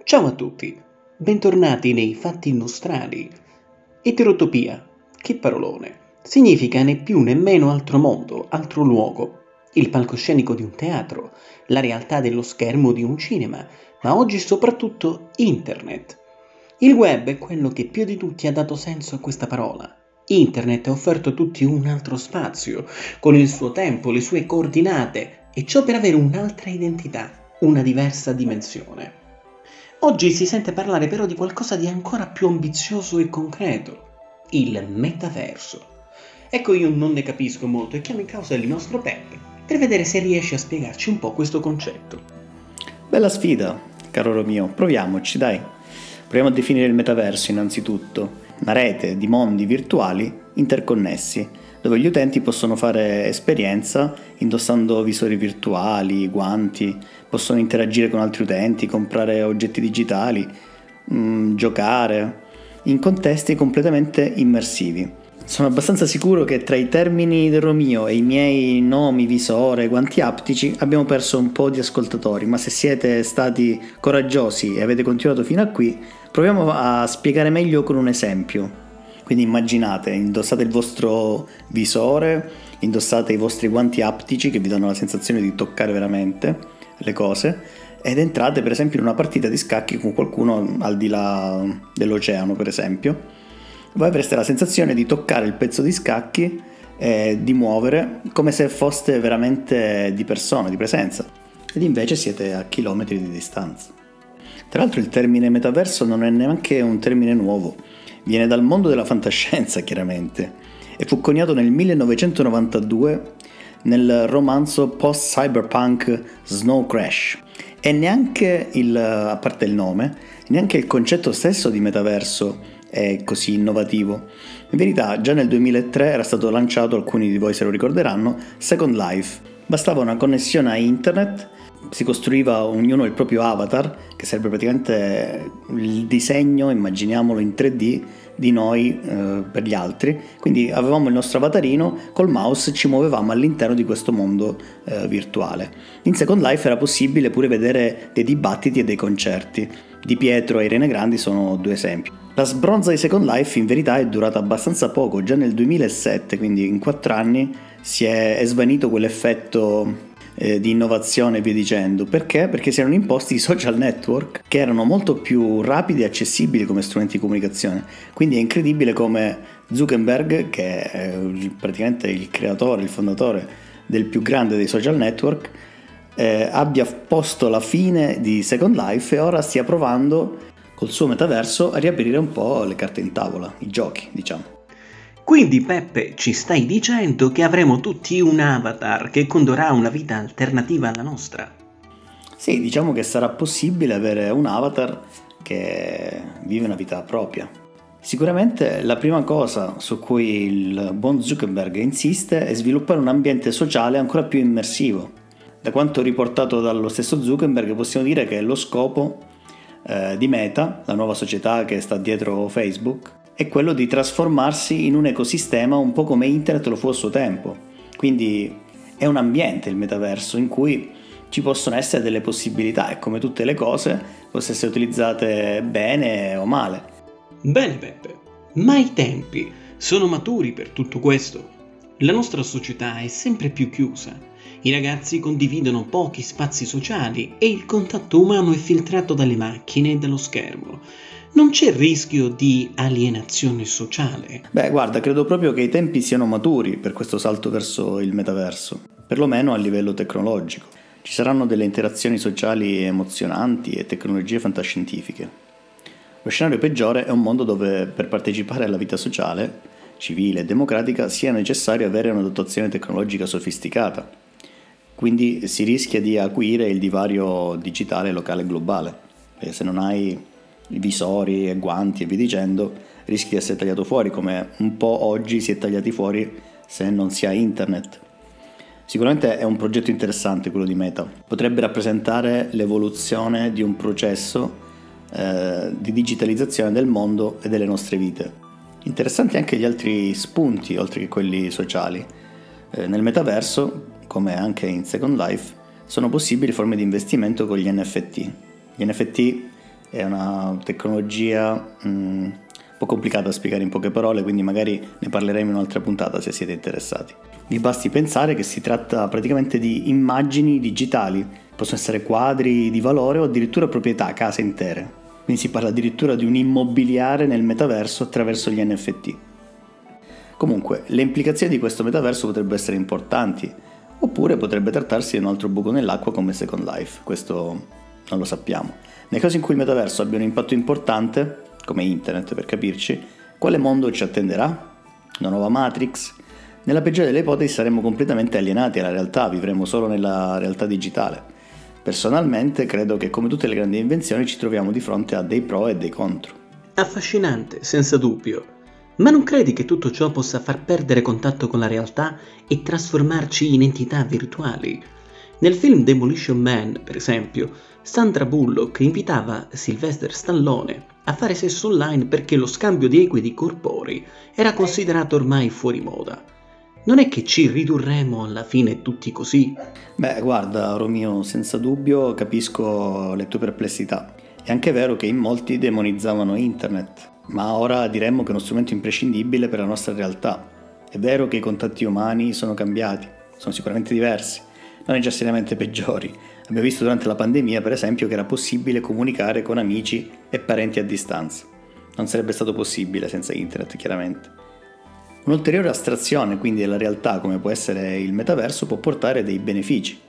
Ciao a tutti, bentornati nei Fatti Nostrani. Eterotopia, che parolone, significa né più né meno altro mondo, altro luogo, il palcoscenico di un teatro, la realtà dello schermo di un cinema, ma oggi soprattutto internet. Il web è quello che più di tutti ha dato senso a questa parola. Internet ha offerto a tutti un altro spazio, con il suo tempo, le sue coordinate, e ciò per avere un'altra identità, una diversa dimensione. Oggi si sente parlare però di qualcosa di ancora più ambizioso e concreto, il metaverso. Ecco io non ne capisco molto e chiamo in causa il nostro Peppe per vedere se riesce a spiegarci un po' questo concetto. Bella sfida, caro Romeo, proviamoci, dai. Proviamo a definire il metaverso innanzitutto, una rete di mondi virtuali interconnessi, dove gli utenti possono fare esperienza indossando visori virtuali, guanti, possono interagire con altri utenti, comprare oggetti digitali, mh, mm, giocare, in contesti completamente immersivi. Sono abbastanza sicuro che tra i termini del Romeo e i miei nomi, visore, guanti aptici abbiamo perso un po' di ascoltatori, ma se siete stati coraggiosi e avete continuato fino a qui, proviamo a spiegare meglio con un esempio. Quindi immaginate, indossate il vostro visore, indossate i vostri guanti aptici che vi danno la sensazione di toccare veramente le cose ed entrate per esempio in una partita di scacchi con qualcuno al di là dell'oceano per esempio. Voi avreste la sensazione di toccare il pezzo di scacchi e di muovere come se foste veramente di persona, di presenza, ed invece siete a chilometri di distanza. Tra l'altro il termine metaverso non è neanche un termine nuovo, Viene dal mondo della fantascienza, chiaramente, e fu coniato nel 1992 nel romanzo post-cyberpunk Snow Crash. E neanche il, a parte il nome, neanche il concetto stesso di metaverso è così innovativo. In verità, già nel 2003 era stato lanciato, alcuni di voi se lo ricorderanno, Second Life. Bastava una connessione a internet si costruiva ognuno il proprio avatar, che sarebbe praticamente il disegno, immaginiamolo in 3D, di noi eh, per gli altri. Quindi avevamo il nostro avatarino, col mouse ci muovevamo all'interno di questo mondo eh, virtuale. In Second Life era possibile pure vedere dei dibattiti e dei concerti. Di Pietro e Irene Grandi sono due esempi. La sbronza di Second Life in verità è durata abbastanza poco, già nel 2007, quindi in quattro anni si è svanito quell'effetto eh, di innovazione e via dicendo. Perché? Perché si erano imposti i social network che erano molto più rapidi e accessibili come strumenti di comunicazione. Quindi è incredibile come Zuckerberg, che è praticamente il creatore, il fondatore del più grande dei social network, eh, abbia posto la fine di Second Life e ora stia provando col suo metaverso a riaprire un po' le carte in tavola, i giochi, diciamo. Quindi Peppe ci stai dicendo che avremo tutti un avatar che condurrà una vita alternativa alla nostra? Sì, diciamo che sarà possibile avere un avatar che vive una vita propria. Sicuramente la prima cosa su cui il buon Zuckerberg insiste è sviluppare un ambiente sociale ancora più immersivo. Da quanto riportato dallo stesso Zuckerberg possiamo dire che lo scopo eh, di Meta, la nuova società che sta dietro Facebook, è quello di trasformarsi in un ecosistema un po' come internet lo fu a suo tempo. Quindi è un ambiente il metaverso in cui ci possono essere delle possibilità e come tutte le cose possono essere utilizzate bene o male. Bene Peppe, ma i tempi sono maturi per tutto questo. La nostra società è sempre più chiusa. I ragazzi condividono pochi spazi sociali e il contatto umano è filtrato dalle macchine e dallo schermo non c'è il rischio di alienazione sociale? Beh, guarda, credo proprio che i tempi siano maturi per questo salto verso il metaverso, perlomeno a livello tecnologico. Ci saranno delle interazioni sociali emozionanti e tecnologie fantascientifiche. Lo scenario peggiore è un mondo dove per partecipare alla vita sociale, civile e democratica sia necessario avere una dotazione tecnologica sofisticata. Quindi si rischia di acuire il divario digitale locale e globale. E se non hai visori e guanti e via dicendo, rischi di essere tagliato fuori, come un po' oggi si è tagliati fuori se non si ha internet. Sicuramente è un progetto interessante quello di Meta, potrebbe rappresentare l'evoluzione di un processo eh, di digitalizzazione del mondo e delle nostre vite. Interessanti anche gli altri spunti, oltre che quelli sociali. Eh, nel metaverso, come anche in Second Life, sono possibili forme di investimento con gli NFT. Gli NFT è una tecnologia mh, mm, un po' complicata da spiegare in poche parole, quindi magari ne parleremo in un'altra puntata se siete interessati. Vi basti pensare che si tratta praticamente di immagini digitali, possono essere quadri di valore o addirittura proprietà, case intere. Quindi si parla addirittura di un immobiliare nel metaverso attraverso gli NFT. Comunque, le implicazioni di questo metaverso potrebbero essere importanti, oppure potrebbe trattarsi di un altro buco nell'acqua come Second Life, questo non lo sappiamo. Nel caso in cui il metaverso abbia un impatto importante, come internet per capirci, quale mondo ci attenderà? Una nuova Matrix? Nella peggiore delle ipotesi saremmo completamente alienati alla realtà, vivremo solo nella realtà digitale. Personalmente credo che come tutte le grandi invenzioni ci troviamo di fronte a dei pro e dei contro. Affascinante, senza dubbio. Ma non credi che tutto ciò possa far perdere contatto con la realtà e trasformarci in entità virtuali? Nel film Demolition Man, per esempio, Sandra Bullock invitava Sylvester Stallone a fare sesso online perché lo scambio di equidi corporei era considerato ormai fuori moda. Non è che ci ridurremo alla fine tutti così? Beh, guarda, Romeo, senza dubbio capisco le tue perplessità. È anche vero che in molti demonizzavano internet, ma ora diremmo che è uno strumento imprescindibile per la nostra realtà. È vero che i contatti umani sono cambiati, sono sicuramente diversi, non necessariamente peggiori. Abbiamo visto durante la pandemia, per esempio, che era possibile comunicare con amici e parenti a distanza. Non sarebbe stato possibile senza internet, chiaramente. Un'ulteriore astrazione quindi della realtà come può essere il metaverso può portare dei benefici.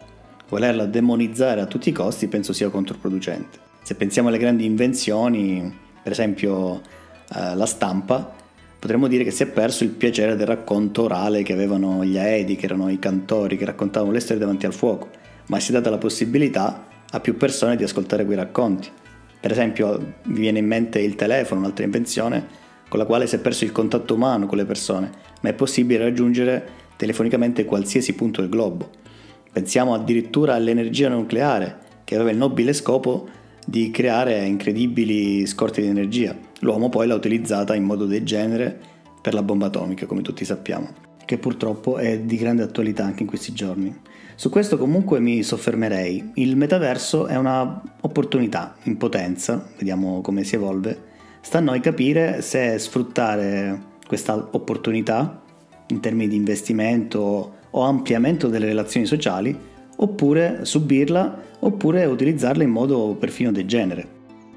Volerla demonizzare a tutti i costi penso sia controproducente. Se pensiamo alle grandi invenzioni, per esempio eh, la stampa, potremmo dire che si è perso il piacere del racconto orale che avevano gli Aedi, che erano i cantori che raccontavano le storie davanti al fuoco, ma si è data la possibilità a più persone di ascoltare quei racconti. Per esempio, mi viene in mente il telefono, un'altra invenzione, con la quale si è perso il contatto umano con le persone, ma è possibile raggiungere telefonicamente qualsiasi punto del globo. Pensiamo addirittura all'energia nucleare, che aveva il nobile scopo di creare incredibili scorte di energia. L'uomo poi l'ha utilizzata in modo degenere per la bomba atomica, come tutti sappiamo, che purtroppo è di grande attualità anche in questi giorni. Su questo comunque mi soffermerei. Il metaverso è un'opportunità in potenza, vediamo come si evolve, Sta a noi capire se sfruttare questa opportunità in termini di investimento o ampliamento delle relazioni sociali, oppure subirla, oppure utilizzarla in modo perfino degenere.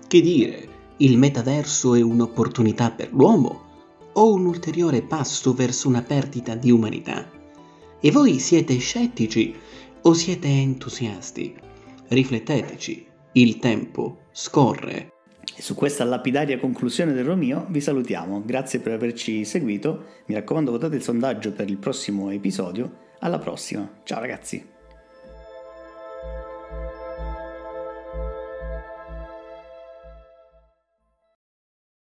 Che dire, il metaverso è un'opportunità per l'uomo o un ulteriore passo verso una perdita di umanità? E voi siete scettici o siete entusiasti? Rifletteteci, il tempo scorre. E su questa lapidaria conclusione del Romeo vi salutiamo, grazie per averci seguito, mi raccomando votate il sondaggio per il prossimo episodio, alla prossima, ciao ragazzi!